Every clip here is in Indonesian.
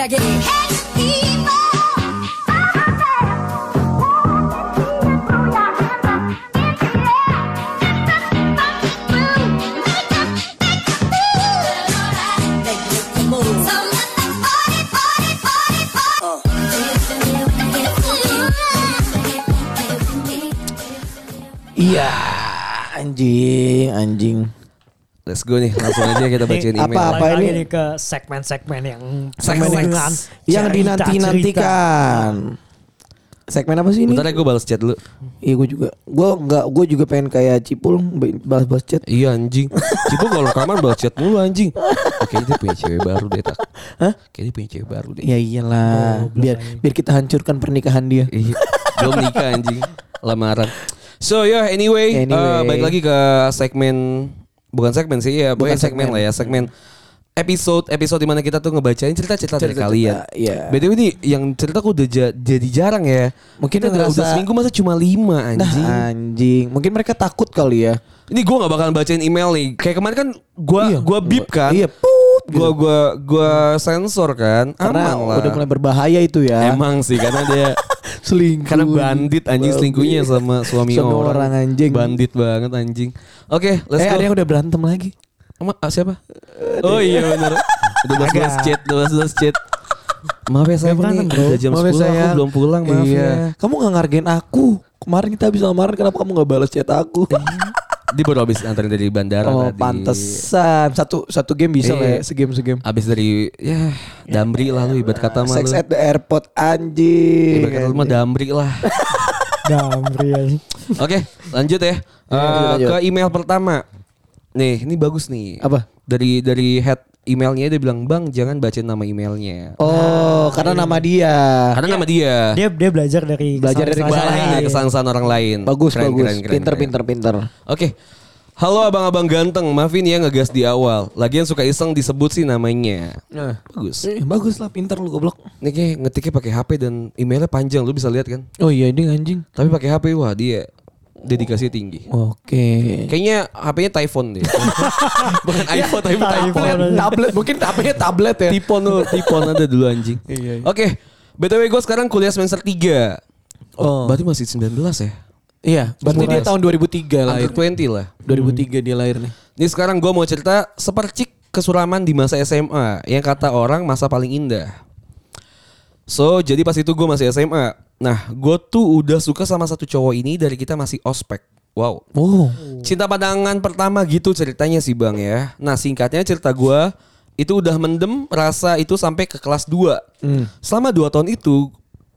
차게 Iya, anjing, anjing. Let's go nih, langsung aja kita bacain Apa- email. apa lagi ini? nih ke segmen-segmen yang Segmen yang- dengan Yang dinanti-nantikan. Segmen apa sih ini? Bentar ya gue balas chat dulu. Iya gue juga. Gue nggak, gue juga pengen kayak Cipul balas-balas chat. Iya anjing. Cipu kalau rekaman balas chat mulu anjing. Oke dia punya cewek baru deh tak. Hah? Kayaknya dia punya cewek baru deh. Ya iyalah, biar biar kita hancurkan pernikahan dia. Iya. Belum nikah anjing. Lamaran. So ya anyway, Anyway. eh, balik lagi ke segmen bukan segmen sih ya, bukan segmen, segmen. lah ya, segmen episode episode di mana kita tuh ngebacain cerita-cerita dari Cerita-cerita, kalian. iya. BTW nih yang cerita kok udah ja- jadi jarang ya. Mungkin Kita udah, ngerasa- udah seminggu masa cuma lima Nah, anjing. anjing. Mungkin mereka takut kali ya. Ini gue gak bakalan bacain email nih. Kayak kemarin kan gue Iya. gua bip kan. Iya, put. Gua gua gua sensor kan. Karena Aman lah. udah mulai berbahaya itu ya. Emang sih karena dia selingkuh. karena bandit anjing selingkuhnya sama suami Sama orang. orang, anjing. Bandit banget anjing. Oke, let's eh go. ada yang udah berantem lagi. Emang, ah, siapa? Oh iya benar. Udah Agak. chat, udah bahas chat. Maaf ya saya berantem, bro. udah jam Maaf ya, 10 aku belum pulang, maaf Iya. ya. Kamu gak ngargain aku. Kemarin kita habis lamaran kenapa kamu gak balas chat aku? Dia baru habis antarin dari bandara oh, tadi. pantesan. Satu satu game bisa lah ya, Iya. segame segame. Abis dari ya Damri lah lu ibarat kata mah Sex at the airport anjing. Ibarat kata lu mah Damri lah. Damri. Oke, lanjut ya. Eh, lanjut. ke email pertama. Nih, ini bagus nih. Apa? Dari dari head emailnya dia bilang, "Bang, jangan bacain nama emailnya." Oh, karena nama dia. Karena nama dia. Dia dia belajar dari Belajar dari kesalahan kesalahan orang Dari lain. kesalahan orang lain. Bagus Keren, bagus. keren, keren, pinter keren. pinter pinter. Oke. Halo abang-abang ganteng, maafin ya ngegas di awal. Lagian suka iseng disebut sih namanya. Nah, Bagus. eh, bagus lah pinter lu goblok. Kayak ngetiknya pakai HP dan emailnya panjang, lu bisa lihat kan? Oh iya ini anjing. Tapi pakai HP wah dia dedikasinya tinggi. Oke. Kayaknya HP-nya Typhone deh. Bukan iPhone tapi Typhone. Tablet, tablet mungkin HP-nya tablet ya. Tipon tuh, tipon ada dulu anjing. Iya, iya. Oke, BTW gue sekarang kuliah semester 3. Oh. Berarti masih 19 ya? Iya, berarti dia tahun 2003 lahir. Under 20 lah. 2003 dia lahir nih. Ini sekarang gue mau cerita sepercik kesuraman di masa SMA yang kata orang masa paling indah. So, jadi pas itu gue masih SMA. Nah, gue tuh udah suka sama satu cowok ini dari kita masih ospek. Wow. Oh. Cinta pandangan pertama gitu ceritanya sih bang ya. Nah singkatnya cerita gue itu udah mendem rasa itu sampai ke kelas 2. Selama 2 tahun itu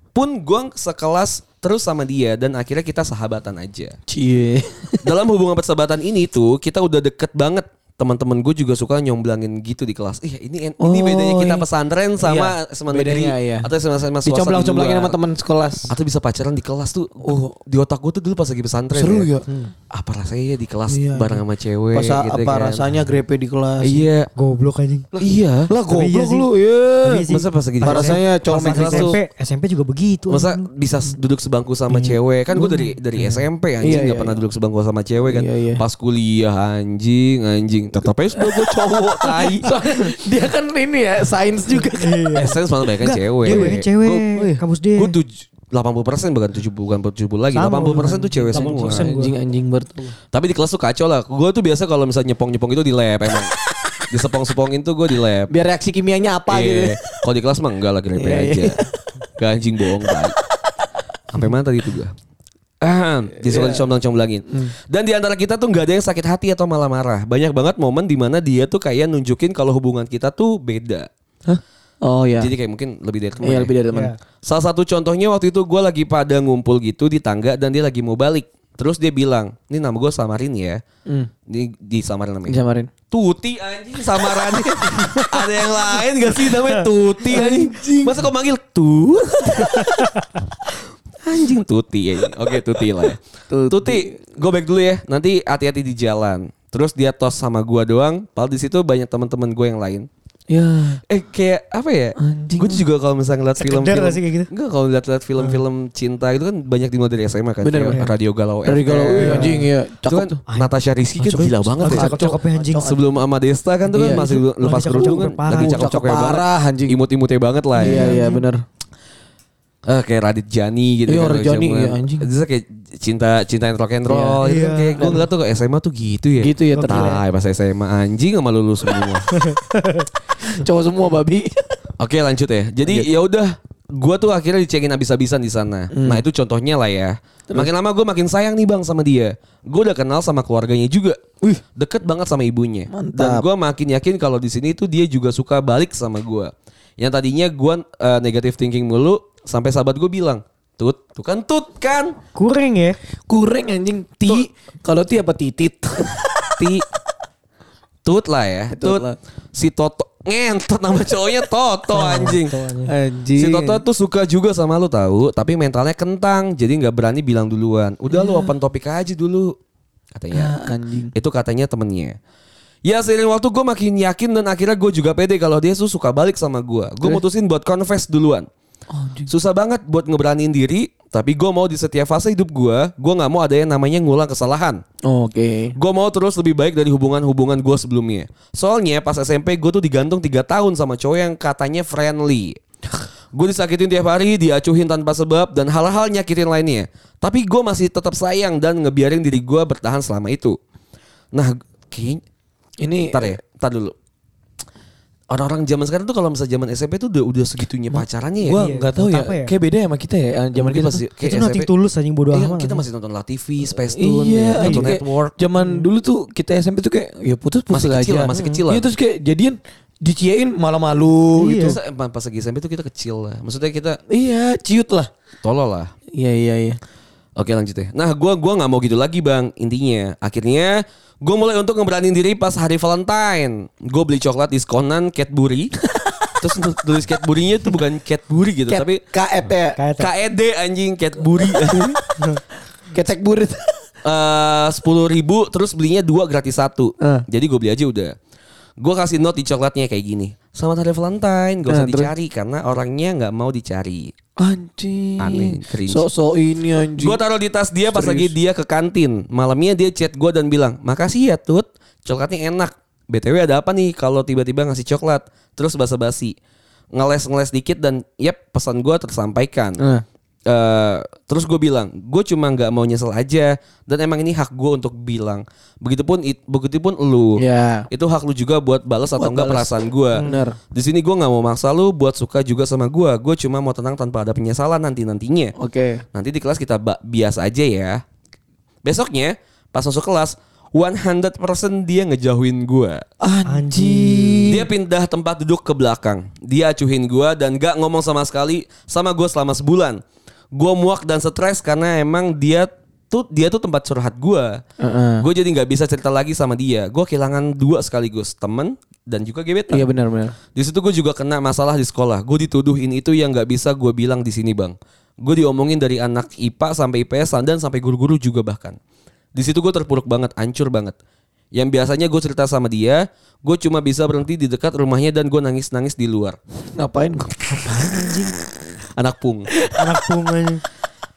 pun gue sekelas terus sama dia dan akhirnya kita sahabatan aja. Cie. Dalam hubungan persahabatan ini tuh kita udah deket banget. Teman-teman gue juga suka nyomblangin gitu di kelas. Ih ini ini Oh, bedanya kita iya. pesantren sama Iya, SMA negeri bedanya, iya. atau sama sama swasta di Dicomblang-comblangin sama teman sekelas. Atau bisa pacaran di kelas tuh. Oh, di otak gue tuh dulu pas lagi pesantren. Seru ya? Apa rasanya ya di kelas Iya, bareng sama cewek Pas gitu apa kan. rasanya grepe di kelas. Iya. Goblok anjing. Iya. Lah iya goblok lu ya. Iya. Masa pas lagi di Apa rasanya cowok main kelas. SMP, SMP juga begitu. Masa bisa duduk sebangku sama cewek Kan gue dari dari SMP anjing Iya, nggak iya, pernah iya. duduk sebangku sama cewek kan Iya, iya. Pas kuliah anjing Anjing Tetap aja sudah gue cowok tai dia kan ini ya sains juga kan. Essence malah banyak kan cewek Dia banyak cewek. Kampus dia. Gue tuh 80 persen bukan 70 bukan 70 lagi Sama, 80 persen tuh cewek 80% semua gua. Anjing anjing ber. Tapi di kelas tuh kacau lah Gue tuh biasa kalau misalnya nyepong-nyepong itu di lab emang Disepong-sepongin tuh gue di lab Biar reaksi kimianya apa gitu. Iya. Kalau di kelas mah enggak lah grepe Iya, aja. Gak anjing bohong tai. Sampai mana tadi itu gua? Ah, disuruh dicomblang-comblangin. Dan di antara kita tuh nggak ada yang sakit hati atau malah marah. Banyak banget momen di mana dia tuh kayak nunjukin kalau hubungan kita tuh beda. Oh ya. Jadi kayak mungkin lebih dari teman. Iya ya. lebih dari teman. Iya. Salah satu contohnya waktu itu gue lagi pada ngumpul gitu di tangga dan dia lagi mau balik. Terus dia bilang, ini nama gue samarin ya. Hmm. Ini di samarin namanya. Disamarin. Tuti anjing samarannya Ada yang lain gak sih namanya Tuti anjing Masa kau manggil Tut Anjing Tuti ya. Oke Tuti lah ya Tuti, Gue back dulu ya Nanti hati-hati di jalan Terus dia tos sama gua doang Padahal di situ banyak teman-teman gue yang lain Ya. Eh kayak apa ya? Anjing. Gue juga kalau misalnya ngeliat film-film gak sih kayak gitu? Enggak kalau ngeliat-liat film-film cinta itu kan banyak dimulai dari SMA kan. Bener, bener. Radio Galau FM. kalau wih, anjing ya cakep kan tuh. Natasha Rizky kan gila banget ya. Cakep-cakepnya anjing. Sebelum sama Desta kan tuh kan Iya, masih lepas kerudung kan lagi cakep-cakep parah anjing. Imut-imutnya banget lah Iya ya. iya benar. Eh kayak Radit Jani gitu Iya, kan. Radit Jani, iya, anjing. Itu kayak cinta cinta yang rock and roll gitu kan. Iya. Kayak gue ngeliat tuh ke SMA tuh gitu ya. Gitu ya ternyata. Pas SMA anjing sama lulus semua. Cowok semua babi. Oke lanjut ya. Jadi ya udah, gue tuh akhirnya dicengin abis-abisan di sana. Hmm. Nah itu contohnya lah ya. Makin lama gue makin sayang nih bang sama dia. Gue udah kenal sama keluarganya juga. Wih, deket banget sama ibunya. Mantap. Dan gue makin yakin kalau di sini tuh dia juga suka balik sama gue. Yang tadinya gue uh, negative thinking mulu, sampai sahabat gue bilang, tut, tuh kan tut kan, Kurang ya. Kurang anjing. Ti. Kalau ti apa titit? ti, tut lah ya, Tut tut. lah. Si Toto, ngentot nama cowoknya Toto anjing. Anjing. Si Toto tuh suka juga sama lu tahu, tapi mentalnya kentang, jadi nggak berani bilang duluan. Udah lu open topik aja dulu, katanya. Ya, anjing. Itu katanya temennya. Ya seiring waktu gue makin yakin dan akhirnya gue juga pede kalau dia tuh suka balik sama gue. Gue mutusin buat confess duluan. Anjing. Susah banget buat ngeberaniin diri, tapi gue mau di setiap fase hidup gue, gue nggak mau ada yang namanya ngulang kesalahan. Oke. Gue mau terus lebih baik dari hubungan-hubungan gue sebelumnya. Soalnya pas SMP gue tuh digantung 3 tahun sama cowok yang katanya friendly. Gue disakitin tiap hari, diacuhin tanpa sebab, dan hal-hal nyakitin lainnya. Tapi gue masih tetap sayang dan ngebiarin diri gue bertahan selama itu. Nah, kayaknya... Ini Ntar ya, ntar dulu. Orang-orang zaman sekarang tuh kalau misalnya zaman SMP tuh udah udah segitunya pacarannya ya. Gua Iya, nggak tahu ya. ya? Kayak beda sama kita ya. Zaman Mungkin kita masih kayak Itu nothing SMP. tulus anjing bodo Iya, amat. kita masih nonton La TV, Space Tune, Iya, ya, Cartoon kayak Network. Zaman dulu tuh kita SMP tuh kayak ya putus-putus Masih aja. kecil lah, masih kecil lah. Iya terus kayak jadian diciain malu-malu gitu. Terus eh, pas lagi SMP tuh kita kecil lah. Maksudnya kita Iya, ciut lah. tolol lah. Iya iya iya. Oke lanjut ya. Nah gua gua nggak mau gitu lagi bang. Intinya akhirnya gue mulai untuk ngeberanin diri pas hari Valentine. Gue beli coklat diskonan Cadbury. Terus tulis Cadbury-nya tuh bukan Cadbury gitu, Cat- tapi KET ya. Kayak KED anjing Cadbury. Ketek burit. Eh, Sepuluh ribu terus belinya dua gratis satu. Eh. Jadi gue beli aja udah. Gue kasih note di coklatnya kayak gini. Selamat hari Valentine. Gak usah terus? dicari karena orangnya nggak mau dicari. Anjing. Aneh, cringe. Sok-sok ini anjing. Gue taruh di tas dia pas lagi dia ke kantin. Malamnya dia chat gue dan bilang, makasih ya Tut, coklatnya enak. BTW ada apa nih kalau tiba-tiba ngasih coklat? Terus basa-basi. Ngeles-ngeles dikit dan yep pesan gue tersampaikan. Eh. Eh, terus gue bilang, gue cuma nggak mau nyesel aja dan emang ini hak gue untuk bilang. Begitupun it, begitupun lu. Ya. Itu hak lu juga buat balas atau Buat enggak balas. perasaan gue. Di sini gue nggak mau maksa lu buat suka juga sama gue. Gue cuma mau tenang tanpa ada penyesalan nanti nantinya. Oke. Nanti di kelas kita biasa aja ya. Besoknya pas masuk kelas 100% dia ngejauhin gua. Anjing. Dia pindah tempat duduk ke belakang. Dia acuhin gua dan gak ngomong sama sekali sama gua selama sebulan. Gua muak dan stres karena emang dia tuh dia tuh tempat curhat gua. Heeh. Gue jadi nggak bisa cerita lagi sama dia. Gue kehilangan dua sekaligus temen dan juga gebetan. Iya benar benar. Di situ gue juga kena masalah di sekolah. Gue dituduhin itu yang nggak bisa gue bilang di sini bang. Gue diomongin dari anak IPA sampai IPS dan sampai guru-guru juga bahkan. Di situ gue terpuruk banget, hancur banget. Yang biasanya gue cerita sama dia, gue cuma bisa berhenti di dekat rumahnya dan gue nangis-nangis di luar. Ngapain? Anak pung. Anak pungan.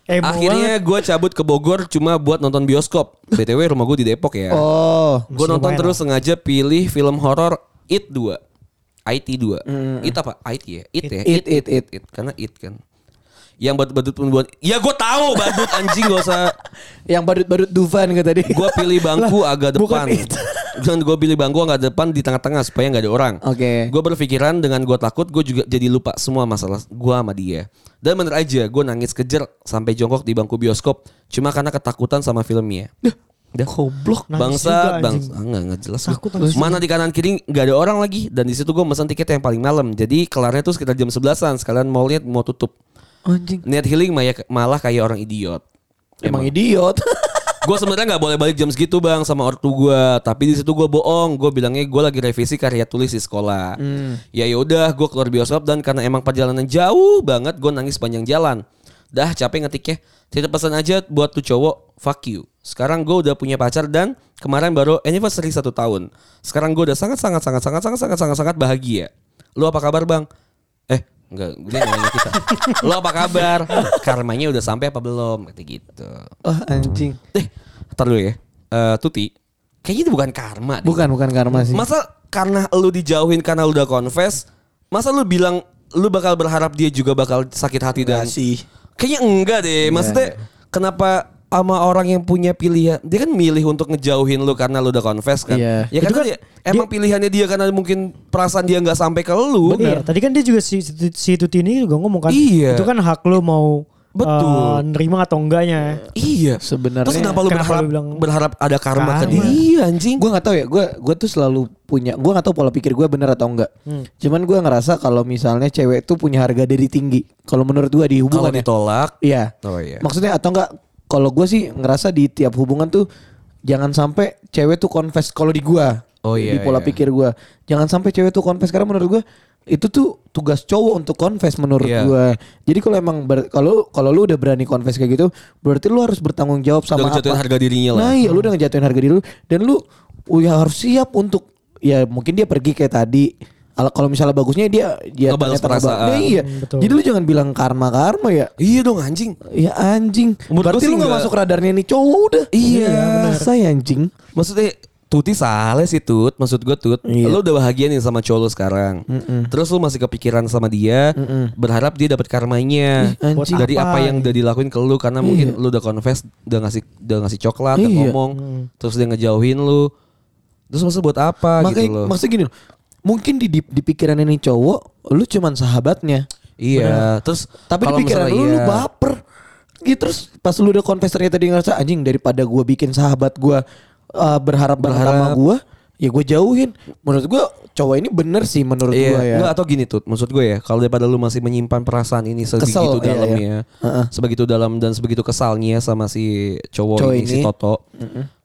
Eh, mau Akhirnya gue cabut ke Bogor cuma buat nonton bioskop. BTW rumah gue di Depok ya. Oh. Gue nonton terus sengaja pilih film horor It 2. IT 2. It apa? IT ya? It, ya? It, it, it. It karena It kan. Yang badut-badut pun buat Ya gue tahu badut anjing gak usah Yang badut-badut Dufan kata dia. Gue pilih bangku agak bukan depan. Dan gue pilih bangku agak depan di tengah-tengah Supaya gak ada orang Oke. Gue berpikiran dengan gue takut Gue juga jadi lupa semua masalah gue sama dia Dan bener aja Gue nangis kejer Sampai jongkok di bangku bioskop Cuma karena ketakutan sama filmnya Udah. Goblok. Nangis Bangsa, juga, bang, ah, nggak nggak jelas. Takut Mana di kanan kiri nggak ada orang lagi dan di situ gue pesan tiket yang paling malam. Jadi kelarnya tuh sekitar jam 11-an. Sekalian mau lihat mau tutup. Anjing. Niat healing malah, malah kayak orang idiot. Emang idiot. Gue sebenarnya nggak boleh balik jam segitu bang sama ortu gue. Tapi di situ gue bohong. Gue bilangnya gue lagi revisi karya tulis di sekolah. Ya yaudah gue keluar bioskop dan karena emang perjalanan jauh banget gue nangis panjang jalan. Dah capek ngetiknya. Titip pesan aja buat tuh cowok. Fuck you. Sekarang gue udah punya pacar dan kemarin baru anniversary satu tahun. Sekarang gue udah sangat sangat sangat sangat sangat sangat sangat sangat bahagia. lu apa kabar bang? Enggak, dia nanya kita. lu apa kabar? Karmanya udah sampai apa belum? Kata gitu. Oh anjing. Eh, ntar dulu ya. Eh, Tuti, kayaknya itu bukan karma. deh. Bukan bukan karma sih. Masa karena lu dijauhin karena lu udah confess, masa lu bilang lu bakal berharap dia juga bakal sakit hati dan Enggak sih. Kayaknya enggak deh. Maksudnya kenapa sama orang yang punya pilihan dia kan milih untuk ngejauhin lu karena lu udah confess kan. Iya. Ya karena kan dia, emang pilihannya dia karena mungkin perasaan dia nggak sampai ke lu. Iya, tadi kan dia juga si, si, si Tuti ini juga ngomong kan. Iya. Itu kan hak lo mau Betul. eh, nerima atau enggaknya. Iya. Sebenarnya- Terus kenapa lu Kenapa berharap lu bilang berharap ada karma, ke karma? dia? Iya anjing. Gue nggak tahu ya. Gue gue tuh selalu punya. Gue nggak tahu pola pikir gue bener atau enggak. Hmm. Cuman gue ngerasa kalau misalnya cewek tuh punya harga diri tinggi. Kalau menurut gue di Kalau hubungan ya. ditolak, Iya. Oh, iya. Maksudnya atau enggak? Kalau gue sih ngerasa di tiap hubungan tuh jangan sampai cewek tuh confess. Kalau di gue. Oh, iya, Di pola iya. pikir gue. Jangan sampai cewek tuh confess karena menurut gue itu tuh tugas cowok untuk confess menurut Iya. gue. Jadi kalau emang kalau kalau lu udah berani confess kayak gitu, berarti lu harus bertanggung jawab sama Udah apa. harga dirinya lah. Nah, iya lu udah ngejatuhin harga diri lu dan lu ya harus siap untuk ya mungkin dia pergi kayak tadi. Al- Kalau misalnya bagusnya dia dia Ngebalas perasaan. Nah, iya. Hmm, betul. Jadi lu jangan bilang karma karma ya. Iya dong anjing. Ya anjing. Menurut Berarti lu gak nggak- masuk radarnya nih cowok udah. Iya, Saya anjing. Maksudnya Tuti salah sih Tut Maksud gue Tut Iya. Lu udah bahagia nih sama cowok lu sekarang Terus lu masih kepikiran sama dia Berharap dia dapat karmanya Ih, anjing. Dari Apa? apa yang udah dilakuin ke lu Karena mungkin lu udah confess Udah ngasih udah ngasih coklat udah Iya. ngomong Terus dia ngejauhin lu Terus maksud buat apa Makanya gitu loh maksudnya gini loh. Mungkin di, di, pikiran ini cowok lu cuman sahabatnya. Iya Terus Tapi di pikiran lu lu iya, baper. Gitu terus pas lu udah confess ternyata dia ngerasa anjing daripada gua bikin sahabat gua uh, berharap banget sama Berharap. gua, ya gua jauhin. Menurut gua cowok ini bener sih menurut Iya, gua ya. Enggak, atau gini tuh, maksud gue ya, kalau daripada lu masih menyimpan perasaan ini sebegitu Kesel, iya, dalamnya, iya. Heeh. sebegitu dalam dan sebegitu kesalnya sama si cowok, Cowok ini, si ini. Toto.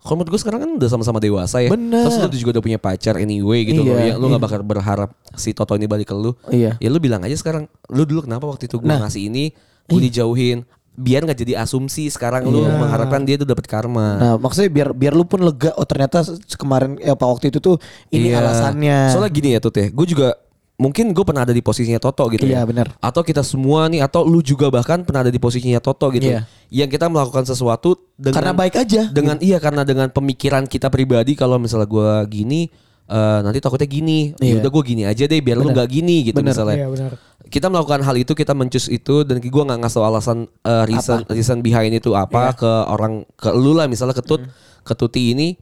Kalau menurut gue sekarang kan udah sama-sama dewasa ya. Bener. Terus lu juga udah punya pacar anyway gitu loh. Iya, Ya, lu gak iya. bakal berharap si Toto ini balik ke lu. Iya. Ya lu bilang aja sekarang, lu dulu kenapa waktu itu gue Nah. ngasih ini, gue dijauhin. Biar nggak jadi asumsi sekarang lu Iya. mengharapkan dia tuh dapat karma. Nah, maksudnya biar biar lu pun lega oh ternyata kemarin ya apa waktu itu tuh ini Iya. alasannya. Soalnya gini ya tuh teh, gue juga mungkin gue pernah ada di posisinya Toto gitu ya. Iya, benar. Atau kita semua nih, atau lu juga bahkan pernah ada di posisinya Toto gitu. Iya. Yang kita melakukan sesuatu dengan Karena baik aja. Dengan iya karena dengan pemikiran kita pribadi kalau misalnya gue gini, eh, nanti takutnya gini. Ya Iya. udah gue gini aja deh, biar lu Benar. nggak gini gitu Benar. misalnya. Iya benar. Kita melakukan hal itu, kita mencus itu dan gue nggak ngasih alasan eh, reason reason behind itu apa Iya. ke orang ke lu lah misalnya ketut Hmm. ke Tuti ini.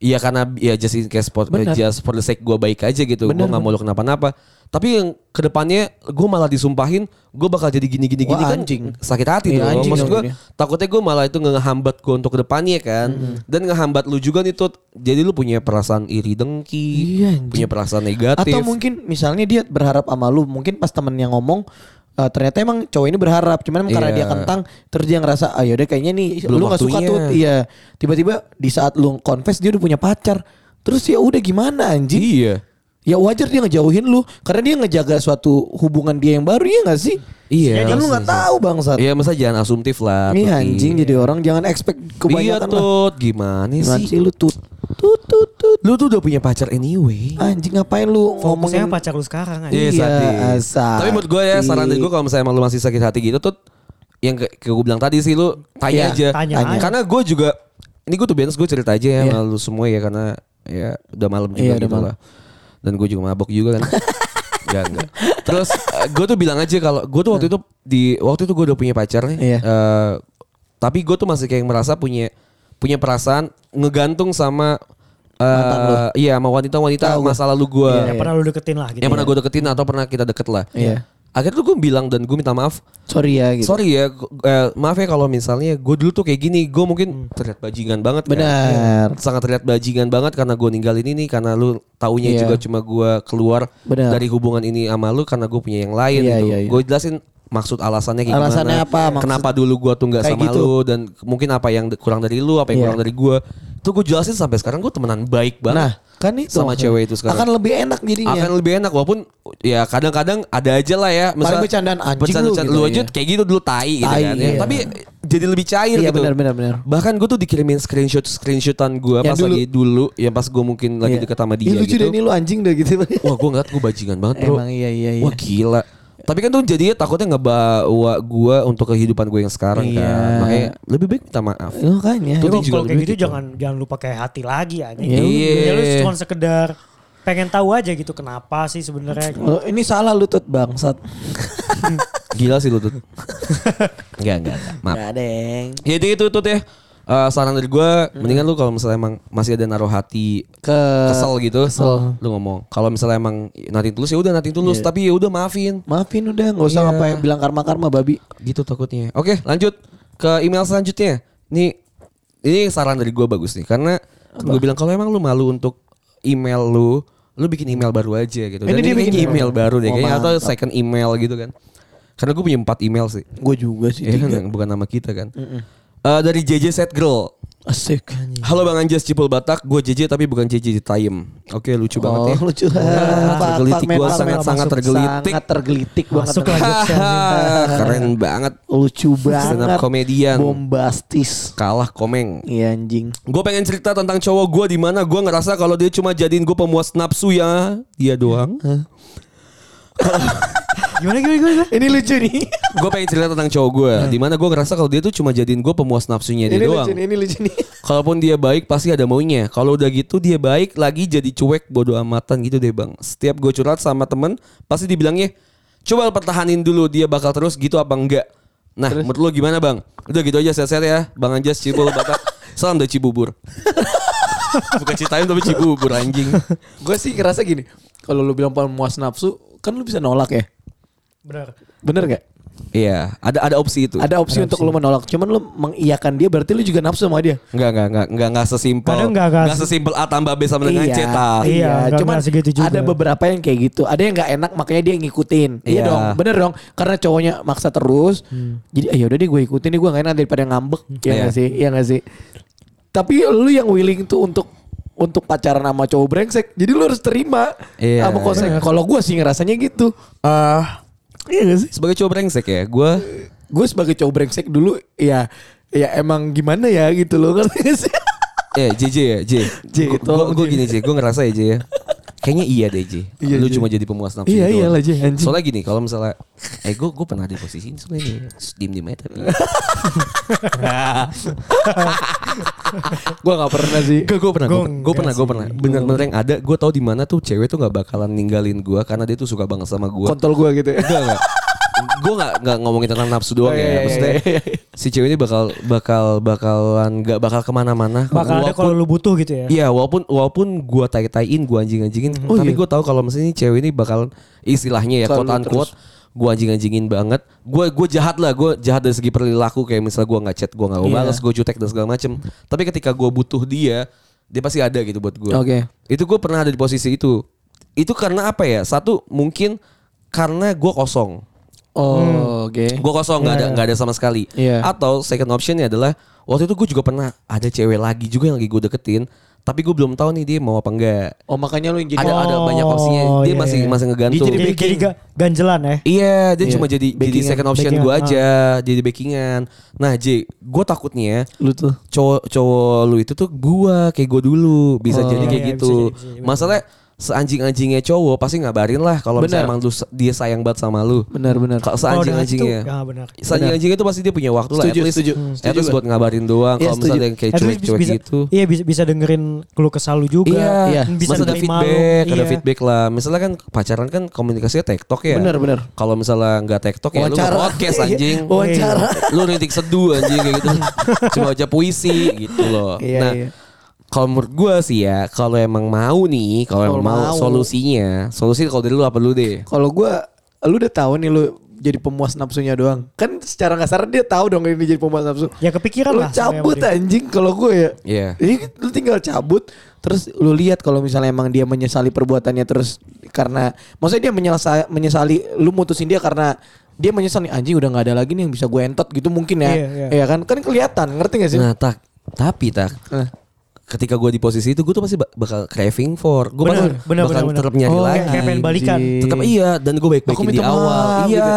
Iya karena ya just in case for, Benar. just for the sake gue baik aja gitu. Gue nggak mau lu kenapa-napa. Tapi yang ke depannya gue malah disumpahin gue bakal jadi gini-gini gini Wah, kan anjing. sakit hati Iya, anjing Maksud gue takutnya gue malah itu ngehambat gue untuk ke depannya kan. Dan ngehambat lu juga nih Tut. Jadi lu punya perasaan iri dengki, Iya, anjing. punya perasaan negatif. Atau mungkin misalnya dia berharap sama lu, mungkin pas temennya ngomong eh, ternyata emang cowok ini berharap, cuman emang karena Iya. dia kentang, terus dia ngerasa ah yaudah kayaknya nih Belum lu nggak suka tuh, iya. Tiba-tiba di saat lu confess dia udah punya pacar, terus ya udah gimana anjing? Iya. Ya wajar dia ngejauhin lu karena dia ngejaga suatu hubungan dia yang baru ya gak sih? Iya. Kan lu nggak tahu bangsat. Iya masa jangan asumtif lah. Iya Tuti. anjing jadi orang jangan expect Iya kebanyakan lah. Tut, gimana Gimana sih? sih lu tut tut tut. Lu tuh udah punya pacar anyway. Anjing ngapain lu Fokusnya ngomongin pacar lu sekarang aja. Iya, Iya, sadis. Tapi menurut gue ya saran dari gue kalau misalnya emang lu masih sakit hati gitu tuh yang kayak gue bilang tadi sih lu tanya Iya, aja. tanya aja. Karena gue juga ini gue tuh biasa gue cerita aja ya Iya. sama lu semua ya karena ya udah malam juga Iya, udah gitu malam. lah. Dan gue juga mabok juga kan. Enggak, enggak. Terus gue tuh bilang aja kalau gue tuh waktu itu di waktu itu gue udah punya pacar nih. Iya. Eh, tapi gue tuh masih kayak merasa punya punya perasaan ngegantung sama eh iya sama wanita-wanita Tahu gua. masa lalu gue Yang pernah lu deketin lah gitu. yang pernah gue deketin atau pernah kita deket lah. Iya. Akhirnya tuh gue bilang dan gue minta maaf. Sorry ya gitu. Sorry ya, gu- eh, maaf ya kalau misalnya gue dulu tuh kayak gini, gue mungkin terlihat bajingan banget. kan. Benar. Sangat terlihat bajingan banget karena gue ninggalin ini karena lu taunya Iya. juga cuma gue keluar Benar. dari hubungan ini sama lu karena gue punya yang lain Iya, gitu. iya, iya. Gue jelasin maksud alasannya kayak Alasannya gimana. apa, maksud- Kenapa dulu gue tuh nggak Kayak sama gitu. lu dan mungkin apa yang de- kurang dari lu, apa yang Iya. kurang dari gue. Tuh gue jelasin sampai sekarang gue temenan baik banget. Nah, Kan itu sama maksudnya. cewek itu sekarang. Akan lebih enak jadinya. akan lebih enak walaupun ya kadang-kadang ada aja lah ya Paling bercandaan anjing lu bercanda- gitu lu ya. aja kayak gitu dulu tai gitu Tai, kan ya. iya. tapi jadi lebih cair Iya, gitu benar, benar, benar. bahkan gue tuh dikirimin screenshot screenshotan gue pas dulu. lagi dulu yang pas gue mungkin lagi Iya. deket sama Ih, dia lucu gitu deh ini lu anjing deh gitu. wah gue ngeliat gue bajingan banget bro Emang iya iya iya. wah gila tapi kan tuh jadinya takutnya ngebawa gue untuk kehidupan gue yang sekarang Iya. kan makanya lebih baik minta maaf Makanya. Tuh, Kalau juga kalau kayak gitu gitu. jangan jangan lu pakai hati lagi aja. Iya. Ya lu cuma sekedar pengen tahu aja gitu kenapa sih sebenarnya. Oh, ini salah lutut bangsat. gila sih lu tuh enggak enggak enggak. maaf Gak deng. Ya itu itu tuh ya. Eh, saran dari gue, mendingan lu kalau misalnya emang masih ada naruh hati Ke kesel gitu, lu ngomong. Kalau misalnya emang nating tulus ya udah nating tulus, tapi ya udah maafin. maafin udah nggak usah Iya. ngapain bilang karma karma babi. Gitu takutnya. Oke, lanjut ke email selanjutnya. Nih, ini saran dari gue bagus nih, karena gue bilang kalau emang lu malu untuk email lu, lu bikin email baru aja gitu. Ini Dan dia ini bikin kayaknya email. email baru deh, Oh, kayaknya atau second email gitu kan. Karena gue punya empat email sih. Gue juga sih. Ya kan, bukan nama kita kan. Eh, dari JJ Set Girl. Asik. Halo Bang Anjas Cipul Batak, gue JJ tapi bukan JJ di Tayem. Oke lucu banget ya. Oh, lucu. tergelitik Pak, gua Pak, sangat- Pak, sangat masuk. tergelitik. Sangat tergelitik banget. Masuk lah jokesnya. Keren banget. Lucu Stand up banget. komedian. Bombastis. Kalah komeng. Iya anjing. Gue pengen cerita tentang cowok gue di mana gue ngerasa kalau dia cuma jadiin gue pemuas nafsu ya dia doang. Gimana gimana gimana? Ini lucu nih. gue pengen cerita tentang cowok gue di mana gue ngerasa kalau dia tuh cuma jadiin gue pemuas nafsunya dia ini doang. lucu nih. Ini lucu nih. Kalaupun dia baik pasti ada maunya. Kalau udah gitu dia baik lagi jadi cuek bodoh amatan gitu deh bang. Setiap gue curhat sama temen pasti dibilangnya coba pertahanin dulu dia bakal terus gitu apa enggak. Nah menurut lo gimana bang? Udah gitu aja sehat-sehat ya. Bang Anjas Cibul Batak. Salam dari Cibubur. Bukan ceritain tapi Cibubur anjing. Gue sih ngerasa gini. Kalau lu bilang pemuas nafsu, kan lu bisa nolak ya. Benar. Bener gak? Iya ada ada opsi itu. Ada opsi untuk lu menolak. Cuman lu mengiyakan dia berarti lu juga nafsu sama dia. Enggak enggak enggak enggak enggak sesimpel. Kadang enggak, enggak. Enggak sesimpel A tambah B sama dengan C tak. Iya, nggak- cuman segitu juga. ada beberapa yang kayak gitu. Ada yang nggak enak makanya dia ngikutin. Iya Iya. dong, bener dong. Karena cowoknya maksa terus. Jadi ayo udah deh gue ikutin nih gue nggak enak daripada ngambek. Iya Iya. nggak sih? Iya nggak sih? Tapi lu yang willing tuh untuk untuk pacaran sama cowok brengsek. Jadi lu harus terima Iya. sama konsep. Kalau gue sih ngerasanya gitu. Ah, iya gak sih? Sebagai cowok brengsek ya, gue Gue sebagai cowok brengsek dulu ya ya emang gimana ya gitu loh ngerti gak sih? Eh JJ ya J J, Gue gini J Gue ngerasa ya J ya Kayaknya iya deh J Iya, Lu J. cuma jadi pemuas nafsu Iya, doang. iyalah, J, anjing. Soalnya gini Kalau misalnya Eh gue gue pernah di posisi ini sebenarnya Diem diem aja tapi gue nggak pernah sih. Gue gue pernah Gue pernah Gue pernah Bener-bener yang ada Gue tahu di mana tuh Cewek tuh gak bakalan ninggalin gue Karena dia tuh suka banget sama gue Kontol gue gitu ya. Enggak enggak Gue gak, nggak ngomongin tentang nafsu doang Oh, iya, ya iya, Maksudnya iya, iya. Si cewek ini bakal Bakal Bakalan Gak bakal ke mana-mana Bakal ada Walaupun- kalau lu butuh gitu ya. Iya walaupun walaupun gua tai-taiin, gua anjing-anjingin, Oh, tapi iya. gua tahu kalau misalnya cewek ini bakal istilahnya ya quote unquote gua anjing-anjingin banget. Gua gua jahat lah, gua jahat dari segi perilaku kayak misalnya gua nggak chat, gua nggak balas, gua cutek dan segala macem. Tapi ketika gua butuh dia, dia pasti ada gitu buat gua. Oke. Itu gua pernah ada di posisi itu. Itu karena apa ya? Satu mungkin karena gua kosong. Oh, oke. Gue kosong nggak ada nggak ada sama sekali. Iya. Atau second optionnya adalah waktu itu gue juga pernah ada cewek lagi juga yang lagi gue deketin, tapi gue belum tahu nih dia mau apa enggak. Oh makanya lu yang jadi Ada ada Oh, banyak opsinya. Dia iya, masih iya. masih ngegantung. Dia Jadi, jadi ga- ganjelan ya. Iya, dia Iya, cuma jadi jadi backingan, second option gue ah. aja, jadi backingan. Nah, J, gue takutnya lu tuh. cowok cowok lu itu tuh gua kayak gue dulu bisa Oh. jadi kayak Iya, iya, gitu. bisa seanjing-anjingnya cowok pasti ngabarin lah kalau Benar. misalnya emang lu, dia sayang banget sama lu. Benar-benar. Kalau Oh, dengan seanjing-anjingnya. Ya benar. Seanjing-anjing itu pasti dia punya waktu lah. Setuju, at least, setuju. at Setuju least buat ngabarin doang. Iya, Kalau misalnya setuju. yang kayak cuek-cuek gitu. Iya bisa bisa dengerin keluh kesal lu juga. Iya, Iya. Bisa Masa ada nerima lu. feedback, ada Iya. feedback lah. Misalnya kan pacaran kan komunikasinya tektok ya. Benar, benar. Kalau misalnya nggak tektok ya lu podcast anjing. Iya, wawancara. lu nitik seduh anjing kayak gitu. Cuma baca puisi gitu loh. Iya, nah, iya. Kalau menurut gue sih ya, kalau emang mau nih, kalau emang mau, mau. solusinya, solusi kalau dari lu apa dulu deh? Kalau gua lu udah tahu nih lu jadi pemuas nafsunya doang. Kan secara kasar dia tahu dong ini jadi pemuas nafsu. Ya kepikiran lu lah. cabut anjing kalau gue ya. Iya. Jadi lu tinggal cabut terus lu lihat kalau misalnya emang dia menyesali perbuatannya terus karena maksudnya dia menyesali menyesali lu mutusin dia karena dia menyesal nih anjing udah nggak ada lagi nih yang bisa gue entot gitu mungkin ya. Iya, iya. Iya kan? Kan kelihatan, ngerti gak sih? Nah, tak, tapi tak, Eh. Ketika gue di posisi itu gue tuh pasti bak- bakal craving for gue bakal, Bener, bener, bakal bener, tetap bener. nyari Oh, lagi kayak- pengen balikan. tetap iya dan gue Aku baik-baikin di awal maaf, iya gitu.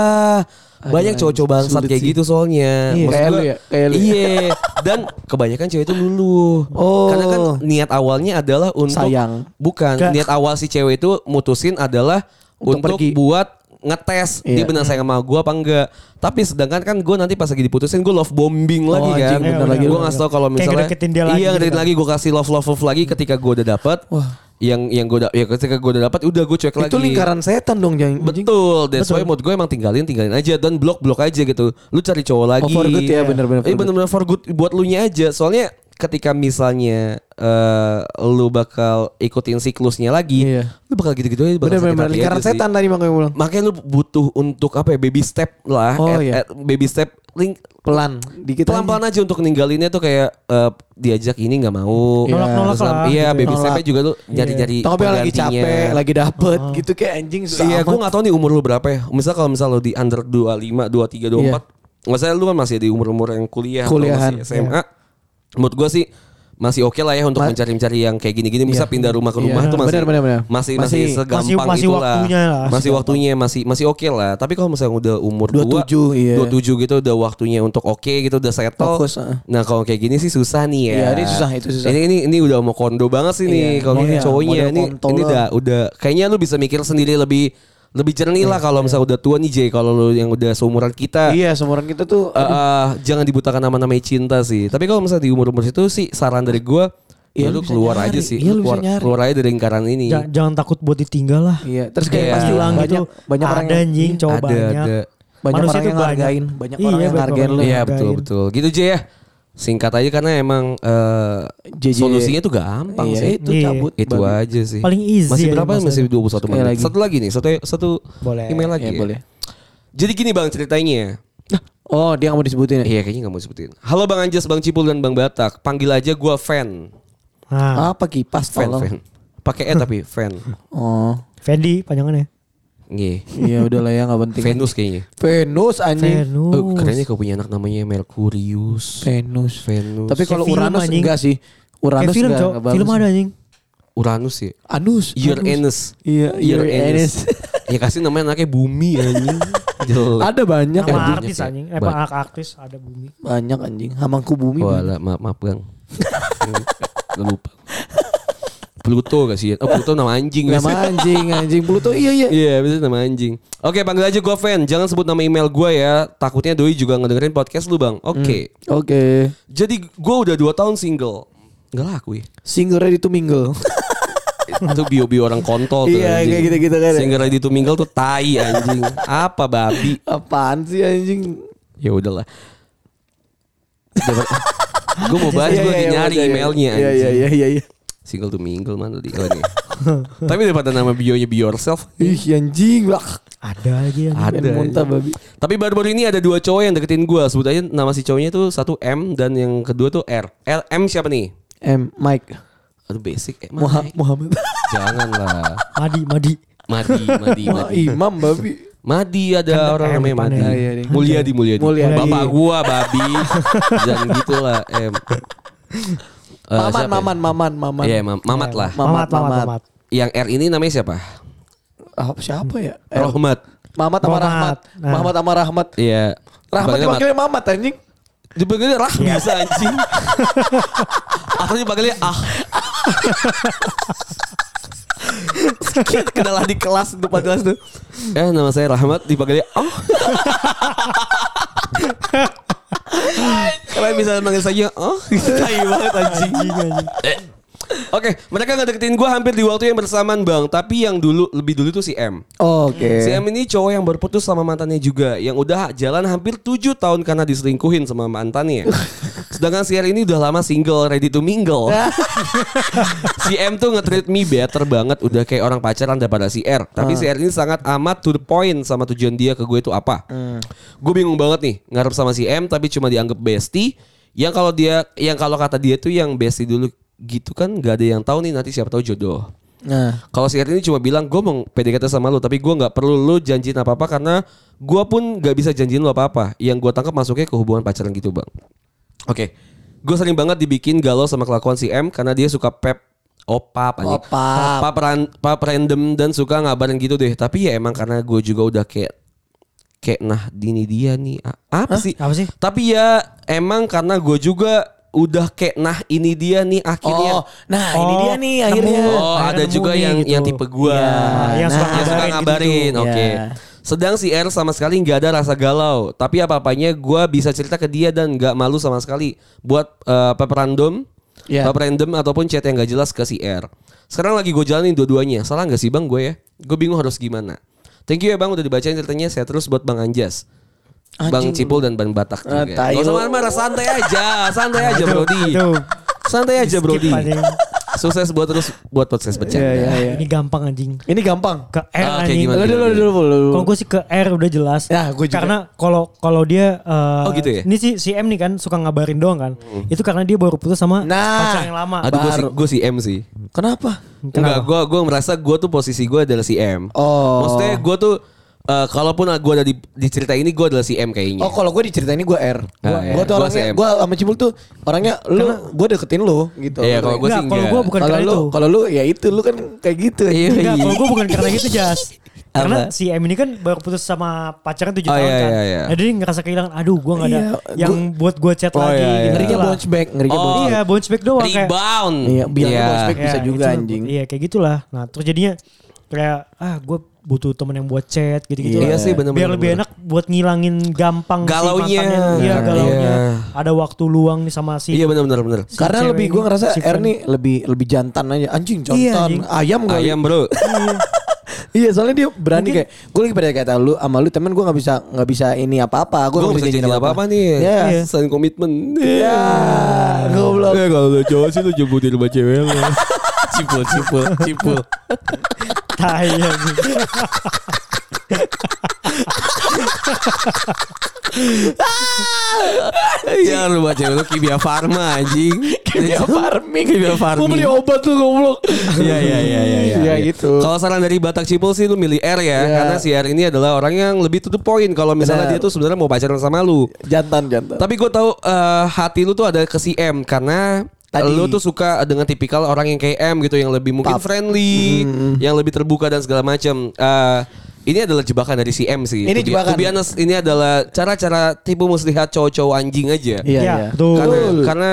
banyak Aduh, cowok-cowok bangsat kayak sih. gitu soalnya Iya. Maksud Kayak lu ya? Kayak lu ya? iya dan kebanyakan cewek itu lulu Oh. karena kan niat awalnya adalah untuk Sayang. bukan Nggak. niat awal si cewek itu mutusin adalah Untuk untuk, pergi. buat ngetes dia Iya. benar sayang sama gue apa enggak tapi sedangkan kan gue nanti pas lagi diputusin gue love bombing lagi Oh, kan anjing, bener lagi, gue ngasih tau kalau misalnya dia lagi iya gitu lagi gue kasih love love love lagi ketika gue udah dapet Wah. yang yang gue ya ketika gue udah dapet udah gue cuek lagi Itu lingkaran setan dong jangan. Betul, that's why mood gue emang tinggalin tinggalin aja dan blok blok aja gitu. Lu cari cowok lagi. Oh, for good ya, bener-bener Iya good. bener-bener for good buat lu nya aja. Soalnya ketika misalnya eh lu bakal ikutin siklusnya lagi, Iya. lu bakal gitu-gitu aja. bakal sakit Bener-bener hati lingkaran aja sih. setan tadi makanya bilang. Makanya lu butuh untuk apa ya baby step lah. Oh, At- iya. at- baby step link Pelan, dikit aja. pelan-pelan aja untuk ninggalinnya tuh kayak eh, diajak ini nggak mau. Iya. Nolak-nolak lah, Iya, baby Nolak. stepnya juga tuh nyari-nyari. Tau lagi penggantinya. capek, lagi dapet gitu kayak anjing susah Iya, gue amat. gak tahu nih umur lu berapa ya. Misal kalau misal lu di under 25, 23, 24. Maksudnya lu kan masih di umur-umur yang kuliah atau Kuliahan, masih SMA. Menurut gue sih masih oke lah ya untuk mencari-mencari yang kayak gini-gini. Bisa Iya. pindah rumah ke Iya. rumah tuh masih Benar, benar, benar. masih masih Masih- segampang masih- masih itulah. waktunya lah. Masih waktunya masih masih oke lah. Tapi kalau misalnya udah umur 27, 2, iya. 27 gitu udah waktunya untuk oke gitu udah settle. Fokus, heeh. Nah, kalau kayak gini sih susah nih ya. Iya, ini susah, itu susah. Ini ini ini udah mau kondo banget sih nih Iya, kalau iya, cowoknya ini ini udah udah kayaknya lu bisa mikir sendiri lebih lebih jernih lah kalau misalnya udah tua nih Jay kalau lu yang udah seumuran kita Iya, seumuran kita tuh eh, eh, jangan dibutakan nama-namanya cinta sih tapi kalau misalnya di umur-umur itu sih saran dari gua Iya, ya lu lu keluar nyari. aja sih Iya, lu bisa keluar, nyari. keluar aja dari lingkaran ini Ja- jangan takut buat ditinggal lah. Iya, terus kayak Iya. pasti banyak gitu. banyak orang ada yang anjing ada banyak. ada banyak Manusia orang yang banyak. ngargain, banyak Iya, orang yang banyak ngargain orang lu. Iya betul betul gitu Jay ya singkat aja karena emang eh, JJ. solusinya tuh gampang Iya, sih itu Iya. cabut. itu aja sih Paling easy masih berapa maksudnya. masih 21 Sekali menit lagi. satu lagi nih satu satu Boleh. email lagi Iya, ya? boleh. jadi gini bang ceritanya Oh, dia nggak mau disebutin ya? Iya kayaknya gak mau sebutin Halo Bang Anjas, Bang Cipul dan Bang Batak Panggil aja gua fan Nah, Apa kipas Fan, tolong. fan Pakai E tapi fan Oh, Fendi panjangannya. Iya iya udah lah ya nggak penting. Venus kayaknya Venus anjing. Venus. Oh, kerennya kau punya anak namanya Mercurius Venus. Venus Tapi kalau Uranus anjing. enggak sih. Uranus film, enggak, enggak. Film ada anjing. Uranus ya Anus. Uranus Iya, Uranus. Ya kasih namanya anaknya Bumi anjing Jelek Ada banyak Nama anjing. artis ya. anjing. Eh, Pak artis ada bumi. Banyak anjing. Hamangku bumi. Wala, maaf, maaf Bang Gak lupa Pluto gak sih? Oh Pluto nama anjing gak? Nama anjing, anjing Pluto. Iya, iya. Iya, bisa nama anjing. Oke, panggil aja gue fan. Jangan sebut nama email gue ya. Takutnya Doi juga ngedengerin podcast lu, Bang. Oke. Oke. Jadi gue udah 2 tahun single. Nggak laku ya. Single ready to mingle. Itu bio-bio orang kontol tuh. Iya, anjing. kayak gitu-gitu kan ya. Single ready to mingle tuh tai anjing. Apa babi? Apaan sih anjing? Ya udahlah. gue mau bahas, Iya, gue lagi iya, nyari iya, emailnya Iya, iya, iya, iya, iya. Single to mingle mana di oh. Tapi daripada nama bionya be yourself. Ih, anjing. Lah. Ada lagi anjing. Ada. Muntah babi. Tapi baru-baru ini ada dua cowok yang deketin gue. Sebut aja nama si cowoknya tuh satu M dan yang kedua tuh R. L M siapa nih? M Mike. Aduh basic. Eh. Muhammad. Jangan lah. Madi, Madi. Madi, Madi, Wah, Madi. Imam babi. Madi ada Kan orang M namanya Madi. depannya. Ah, iya, iya. Mulyadi, Mulyadi. Mulyadi. Bapak gua babi. Jangan gitu lah M. Eh, Maman, ya? Maman, Maman, Maman. Iya, Mam- Mamat lah. Mamat, Mamat, Mamat, Mamat. Mamat. Yang R ini namanya siapa? Ah, siapa ya? Eh, Rohmat. Mamat sama Mamat. Rahmat. Nah. Mamat sama Rahmat. Iya. Rahmat Dipanggilnya Mat. dipanggilnya Mamat anjing. Dipanggilnya Rah Iya. bisa anjing. Atau dipanggilnya Ah. Kita kenalan di kelas depan kelas tuh. Eh nama saya Rahmat dipanggilnya Ah. Kalian bisa manggil saja Oh Tai banget anjing Oke mereka nggak deketin gue hampir di waktu yang bersamaan bang. Tapi yang dulu lebih dulu tuh si M. Oke. Si M ini cowok yang berputus sama mantannya juga Yang udah jalan hampir 7 tahun karena diselingkuhin sama mantannya. Sedangkan si R ini udah lama single ready to mingle. Si M tuh nge-treat me better banget Udah kayak orang pacaran daripada si R. Tapi si R ini sangat amat to the point Sama tujuan dia ke gue itu apa. Gue bingung banget nih Ngarep sama si M tapi cuma dianggap bestie. Yang kalau dia Yang kalau kata dia tuh yang bestie dulu gitu kan Gak ada yang tahu nih nanti siapa tahu jodoh Nah, kalau si ini cuma bilang gue mau PDKT sama lu tapi gue nggak perlu lu janjiin apa apa karena gue pun nggak bisa janjiin lu apa apa. Yang gue tangkap masuknya ke hubungan pacaran gitu bang. Oke, Gue sering banget dibikin galau sama kelakuan si M karena dia suka pep opap anjing. Opap. Pap, ran- pap random dan suka ngabarin gitu deh. Tapi ya emang karena gue juga udah kayak kayak nah ini dia nih. Apa sih? Apa sih? Tapi ya emang karena gue juga udah kayak nah ini dia nih akhirnya. Oh, nah ini Oh, dia nih nemu. akhirnya. Oh, Akhirnya ada nemu juga nih yang gitu. yang tipe gua. Iya, yang suka yang suka ngabarin gitu-gitu. Oke. Iya. Sedang si R sama sekali nggak ada rasa galau, tapi apa-apanya gua bisa cerita ke dia dan nggak malu sama sekali buat uh, pep random, Iya. pep random ataupun chat yang gak jelas ke si R. Sekarang lagi gue jalanin dua-duanya. Salah nggak sih bang gue ya? Gue bingung harus gimana. Thank you ya bang udah dibacain ceritanya. Saya terus buat bang Anjas. Bang Anjing. Cipul dan Bang Batak Ah, juga. tai Gak usah marah-marah, santai aja, santai aja. Aduh. Santai aja anjing. Sukses buat terus buat podcast bercanda. Iya, iya, iya. Ini gampang anjing. Ini gampang. Ke R Ah, oke, anjing. gimana? Lu dulu dulu dulu. Kalau gue sih ke R udah jelas. Ya, gua juga. Karena kalau kalau dia eh, Oh, gitu ya? Ini si si M nih kan suka ngabarin doang kan. Itu karena dia baru putus sama Nah. pacar yang lama. Aduh gue si, gua si M sih. Kenapa? Enggak, gue gua merasa gue tuh posisi gue adalah si M. Oh. Maksudnya gue tuh eh, kalaupun gue ada di, di cerita ini gue adalah si M kayaknya. Oh kalau gue diceritain ini gue R. Gue Ah, iya. tuh Gua orangnya, gue sama Cibul tuh orangnya lu, gue deketin lu gitu. Iya, kalau gua Enggak, sih kalau gue bukan kalau karena lu, itu. kalau lu ya itu lu kan kayak gitu. Iya, Enggak, iya. kalau gue bukan karena gitu Jas. Karena Apa? si M ini kan baru putus sama pacarnya 7 Oh, tahun iya, kan. iya, iya. Nah, dia ngerasa kehilangan, aduh gue gak ada Iya, yang buat gue chat Oh, lagi. iya, iya. gitu Ngerinya lah. bounce back, ngerinya Oh. bounce back. Iya, bounce back doang kayak. Rebound. Iya, bilangnya Iya. bounce back. bisa juga, itu- anjing. Iya kayak gitulah. Nah terus jadinya kayak ah gue butuh temen yang buat chat gitu-gitu. Iya lah. sih, bener-bener, Biar lebih bener. enak buat ngilangin gampang Galaunya. si. Iya Nah, galaunya. iya. Ada waktu luang nih sama si. Iya benar benar benar. si Karena lebih gue ngerasa si nih lebih lebih jantan aja. Anjing jantan. Iya, anjing. Ayam gak? Ayam bro. Iya soalnya dia berani kayak gue lagi pada kata lu sama lu temen gue nggak bisa nggak bisa ini apa apa gue Gue gak bisa janji apa-apa nih. Iya. Iya. Selain komitmen. Ya, goblok. Eh kalau udah cowok sih lu jemput di rumah cewek lu. cipul, cipul, cipul. Tai ya rumah cewek lu Kimia Farma anjing. Kimia farming. Kimia farming. Mau beli obat tuh goblok. Iya iya iya iya. Iya gitu. Kalau saran dari Batak Cipul sih lu milih R ya, Iya. karena si R ini adalah orang yang lebih to the point. Kalau misalnya dia tuh sebenarnya mau pacaran sama lu. Jantan jantan. Tapi gue tahu eh, hati lu tuh ada ke si M karena Tadi. lu tuh suka dengan tipikal orang yang kayak M gitu yang lebih mungkin Pap. friendly, yang lebih terbuka dan segala macam. Eh, ini adalah jebakan dari si M sih. Ini jebakan. be honest, ini adalah cara-cara tipu muslihat cowok-cowok anjing aja. Iya Iya, iya. betul. Karena karena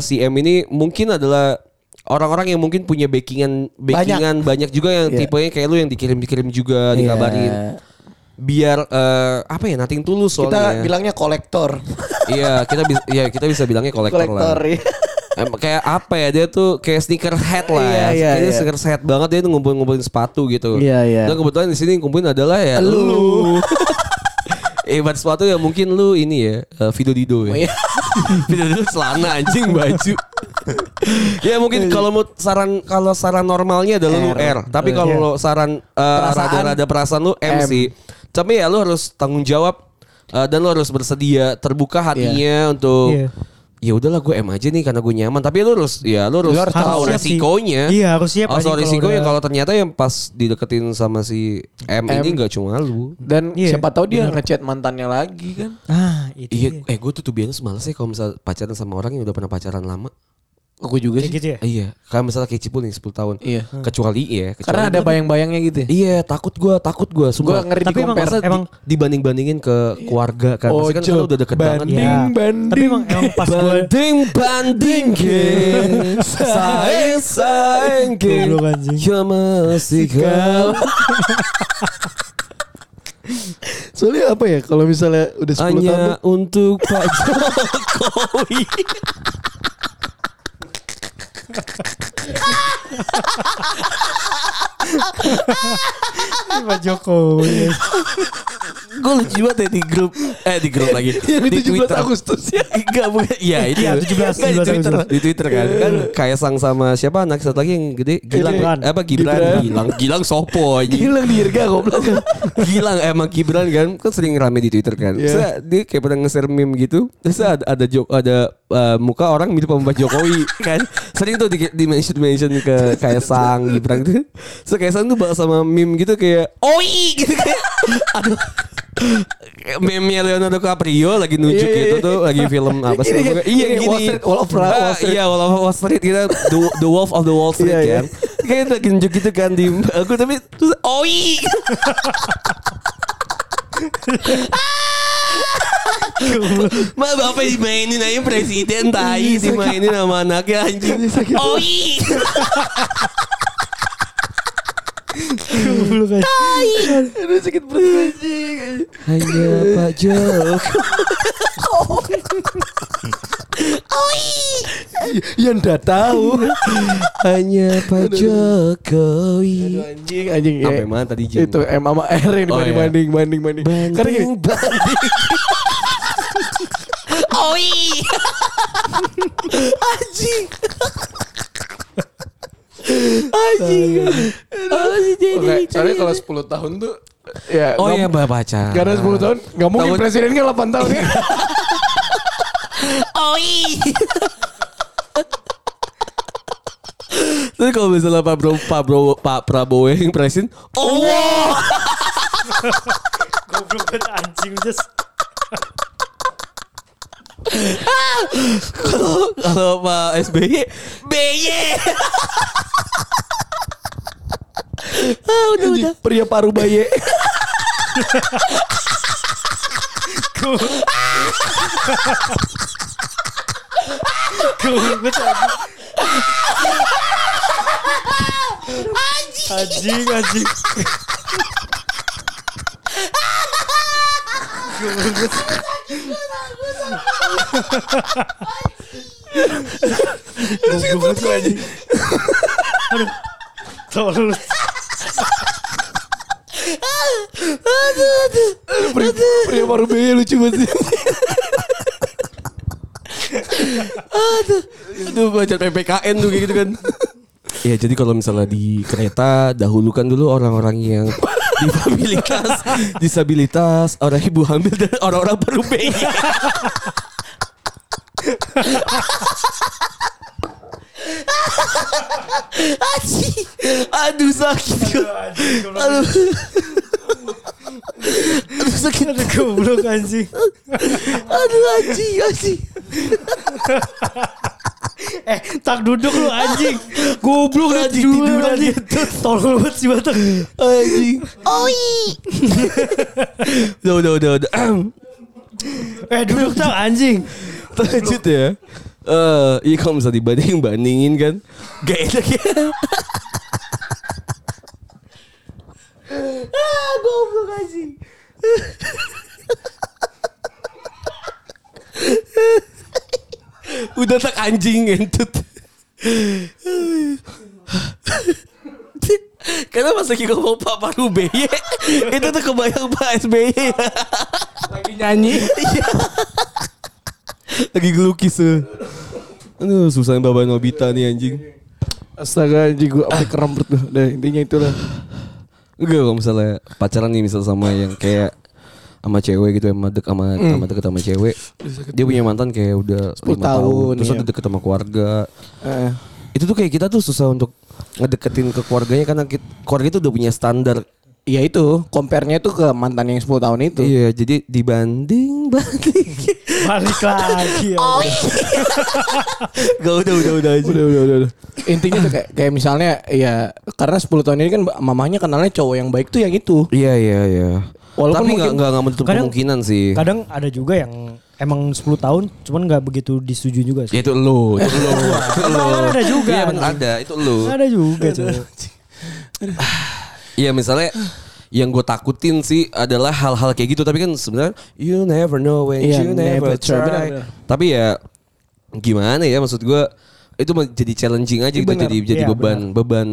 si M ini mungkin adalah orang-orang yang mungkin punya backingan backingan banyak, juga yang Iya. tipenya kayak lu yang dikirim-dikirim juga dikabarin. Iya. Biar eh, apa ya nating tulus Kita soalnya. bilangnya kolektor. Iya, kita bisa ya kita bisa bilangnya kolektor, kolektor. lah. iya. kayak apa ya dia tuh kayak sneaker head lah Iya, ya. iya, Dia iya. sneaker head banget dia tuh ngumpulin-ngumpulin sepatu gitu. Iya, iya. Dan kebetulan di sini ngumpulin adalah ya Lu. lu. eh sepatu ya mungkin lu ini ya eh, Video Dido Oh, ya. iya. Video Dido celana anjing baju. ya mungkin kalau mau saran kalau saran normalnya adalah lu R. R. Tapi kalau Iya. lo saran eh, Perasaan. rada-rada perasaan lu M, M. sih. Tapi ya lu harus tanggung jawab eh, dan lu harus bersedia terbuka hatinya untuk Iya. Ya udahlah gue M aja nih karena gue nyaman tapi lu harus ya lu harus, Lu harus tahu siap sih. resikonya Iya, harus siap harus tahu resikonya udah- kalau ternyata yang pas dideketin sama si M, M. ini nggak cuma lu Dan Iya, siapa tahu dia ngechat mantannya lagi kan. Ah, itu. iya dia. eh gue tuh tuh biasa males ya kalau misal pacaran sama orang yang udah pernah pacaran lama Aku juga Kayak sih. gitu ya. Iya kayak misalnya kayak Cipul nih 10 tahun Iya. kecuali ya kecuali Karena ada bayang-bayangnya gitu ya. Iya takut gue takut gue Gua ngeri Tapi di emang- emang- di- dibanding-bandingin ke keluarga kan Pasti kan kalau udah deket banget banding, Iya. banding. Tapi emang emang pas gue Banding banding Goblok anjing. Ya masih kau Soalnya apa ya kalau misalnya udah 10 tahun Hanya untuk Pak Jokowi Pak Jokowi. Gue lucu banget ya di grup Eh di grup lagi yang Di 17 Twitter Agustus ya. Enggak bukan Iya itu Iya, 17, Nggak, di 17 Twitter Agustus. Di Twitter kan Kan kayak sang sama siapa Anak satu lagi yang gede Gilang Gibran. Apa Gibran Gibran. Gilang Gilang sopo aja Gila dirga goblok. Gilang emang Gibran kan kan sering rame di Twitter kan. Iya. Terus dia kayak pernah nge-share meme gitu. Terus ada ada jok ada uh, muka orang mirip sama Jokowi kan. Sering tuh di, di mention mention ke kayak Sang Gibran gitu. Terus kayak Sang tuh bahas sama meme gitu kayak oi gitu kayak aduh. Meme-nya Leonardo DiCaprio lagi nunjuk Iya, iya, gitu iya. tuh lagi film apa sih? Iya ini gini. Wall Street, Wall of Wall Ah, Street. Iya Wall of Wall Street kita the, the Wolf of the Wall Street Iya, iya. kan. Kayak lagi nunjuk gitu kan di aku tapi terus oi. Ma bapak dimainin aja presiden tai dimainin sama anaknya anjing. Oi. Aja. Aduh sakit perut anjing. Hanya Pak Jok. Yang udah tahu. Hanya Pak Jokowi. Aduh, anjing anjing ya. Sampai mana tadi Jim? Itu M sama R yang Oh, dibanding iya. banding banding banding. Karena gini, banding. Oi. Anjing. Anjing. Oke, soalnya kalau 10 tahun tuh ya Oh iya Mbak Pacar. Karena 10 tahun nggak mungkin Tahun- presidennya 8 tahun ya. Oi. Terus kalau misalnya Pak Bro, Pak Bro, Pak Prabowo yang presiden, oh wow. Goblok banget anjing just. Kalau kalau Pak SBY, BY. ah, udah udah. Pria paruh banget anjing. Anjing anjing. Goblok banget anjing. Aduh. Tolong. Pria, pria paruh bayi lucu banget sih. Itu baca PPKN tuh kayak gitu kan. Ya jadi kalau misalnya di kereta dahulukan dulu orang-orang yang disabilitas, disabilitas, orang ibu hamil dan orang-orang baru bayi. Aduh, aduh sakit. Aduh. Aduh sakit. Aduh goblok anjing. Aduh anjing, anjing. Eh, tak duduk lu anjing. Goblok udah Anjing, dia. Tolong banget si Batak. Anjing. Udah, udah, udah, udah. Eh, duduk tak anjing. Lanjut ya. Eh, iya kalau misalnya dibanding bandingin kan, gak enak ya. ah, goblok anjing. Udah tak anjing ngentut. Karena pas lagi ngomong Pak Paru BY Itu tuh kebayang Pak SBY Lagi nyanyi. Lagi gelukis tuh. Aduh susah bawa Nobita nih anjing. Astaga anjing gue sampai kerempet tuh. Nah, intinya itulah. Enggak kalau misalnya pacaran nih misal sama yang kayak sama cewek gitu sama dek sama sama deket sama cewek dia punya mantan kayak udah 10 lima tahun, terus iya. udah deket sama keluarga Eh, itu tuh kayak kita tuh susah untuk ngedeketin ke keluarganya karena kita, keluarga itu udah punya standar ya itu, compare-nya itu ke mantan yang 10 tahun itu. iya jadi dibanding banding Balik lagi. ya. gak udah udah udah aja Udah, udah, udah, udah. Intinya tuh kayak, kayak misalnya ya karena 10 tahun ini kan mamanya kenalnya cowok yang baik tuh yang itu. iya iya iya Walaupun tapi nggak mungkin- nggak nggak menutup Kadang- kemungkinan sih Kadang ada juga yang emang 10 tahun cuman nggak begitu disetujui juga ya sih. itu lu itu lu itu lu Kan ada juga, iya ada itu lu Ada juga tuh. Iya misalnya yang gue takutin sih adalah hal-hal kayak gitu tapi kan sebenarnya you never know when Iya, you never never try. try. Tapi ya gimana ya maksud gue itu jadi challenging aja gitu Benar. jadi jadi Iya, beban beban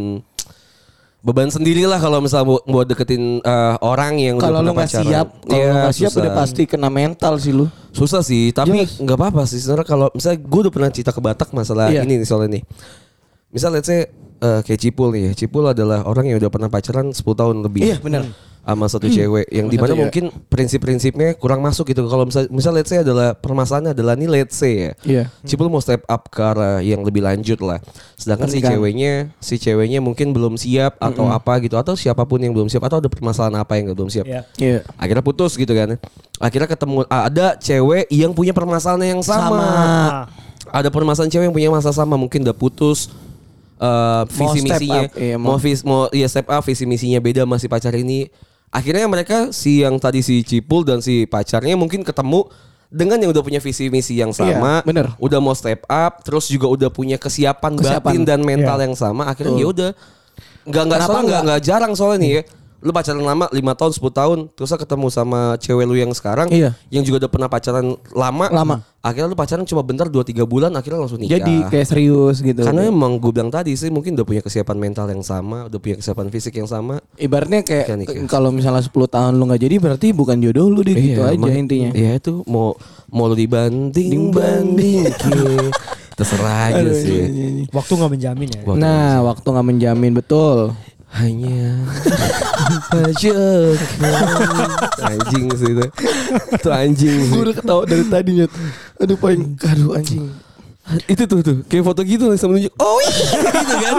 beban sendiri lah kalau misalnya mau, mau deketin eh, orang yang Kalau lu pernah nggak siap, kalau Iya, lu nggak siap susah. udah pasti kena mental sih lu. Susah sih, tapi nggak apa-apa sih. Sebenarnya kalau misalnya gue udah pernah cerita ke Batak masalah Iya. ini nih soal ini. Misal let's say eh, kayak Cipul nih. Cipul adalah orang yang udah pernah pacaran 10 tahun lebih. Iya, benar. Sama satu cewek yang di mana Satu cewek. mungkin prinsip-prinsipnya kurang masuk gitu. Kalau misal, misal let's say adalah permasalahannya adalah nih let's say ya. Iya. Cipul mau step up ke arah yang lebih lanjut lah. Sedangkan si Pernikahan. ceweknya, si ceweknya mungkin belum siap atau apa gitu atau siapa pun yang belum siap atau ada permasalahan apa yang belum siap. Iya. Iya. Akhirnya putus gitu kan. Akhirnya ketemu ada cewek yang punya permasalahan yang sama. Sama. Ada permasalahan cewek yang punya masalah sama mungkin udah putus eh, Mau visi step misinya up, iya, mau mau- vis mau ya step up visi misinya beda masih pacar ini. Akhirnya mereka si yang tadi si Cipul dan si pacarnya mungkin ketemu dengan yang udah punya visi misi yang sama, Iya, bener. udah mau step up, terus juga udah punya kesiapan, Kesiapan. batin dan mental Iya. yang sama. Akhirnya ya udah nggak nggak nggak? nggak jarang soalnya nih ya. Lu pacaran lama 5 tahun 10 tahun terus ketemu sama cewek lu yang sekarang Iya. yang juga udah pernah pacaran lama. Lama. Akhirnya lu pacaran cuma bentar 2 3 bulan akhirnya langsung nikah. Jadi kayak serius gitu. karena emang gue bilang tadi sih mungkin udah punya kesiapan mental yang sama, udah punya kesiapan fisik yang sama. Ibaratnya kayak kalau misalnya 10 tahun lu nggak jadi berarti bukan jodoh lu deh gitu aja emang- intinya. Iya itu mau mau lu dibanding banding terserah aja sih. Waktu nggak menjamin ya. Waktu Nah, waktu nggak menjamin betul. Hanya pajak. Anjing sih itu. Itu anjing sih. Gue udah ketawa dari tadi nyet. Aduh paling aduh anjing. itu tuh tuh. Kayak foto gitu langsung menunjuk oh iya. Gitu kan?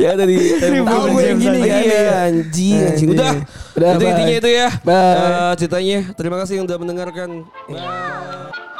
Ya dari Bang gue James gini kan? Iya anjing anjing. udah. Udah, itu intinya itu ya. Bye. Eh, ceritanya. Terima kasih yang udah mendengarkan. Bye